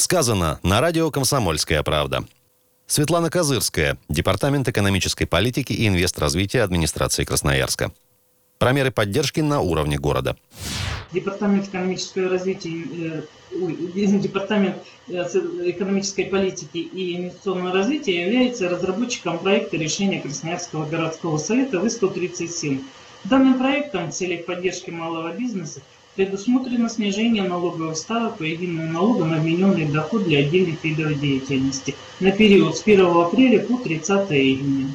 Сказано на радио «Комсомольская правда». Светлана Козырская, Департамент экономической политики и инвестразвития администрации Красноярска. Про меры поддержки на уровне города. Департамент экономического развития, э, Департамент э, экономической политики и инвестиционного развития является разработчиком проекта решения Красноярского городского совета ВИС-137. Данным проектом в целях поддержки малого бизнеса предусмотрено снижение налоговых ставок по единому налогу на вмененный доход для отдельных видов деятельности на период с 1 апреля по 30 июня.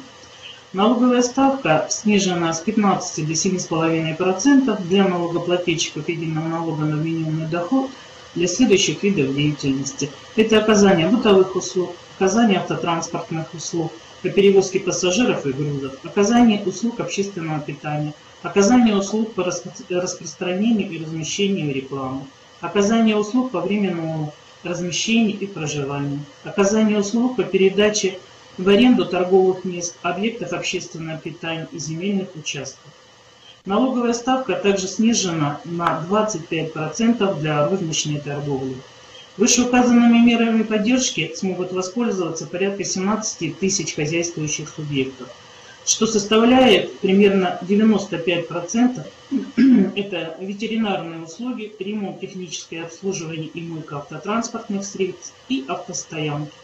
Налоговая ставка снижена с 15 до 7,5% для налогоплательщиков единого налога на вмененный доход для следующих видов деятельности. Это оказание бытовых услуг, оказание автотранспортных услуг по перевозке пассажиров и грузов, оказание услуг общественного питания, оказание услуг по распространению и размещению рекламы, оказание услуг по временному размещению и проживанию, оказание услуг по передаче в аренду торговых мест, объектов общественного питания и земельных участков. Налоговая ставка также снижена на 25% для розничной торговли. Вышеуказанными мерами поддержки смогут воспользоваться порядка 17 тысяч хозяйствующих субъектов, что составляет примерно 95%. Это ветеринарные услуги, ремонт, техническое обслуживание и мойка автотранспортных средств и автостоянки.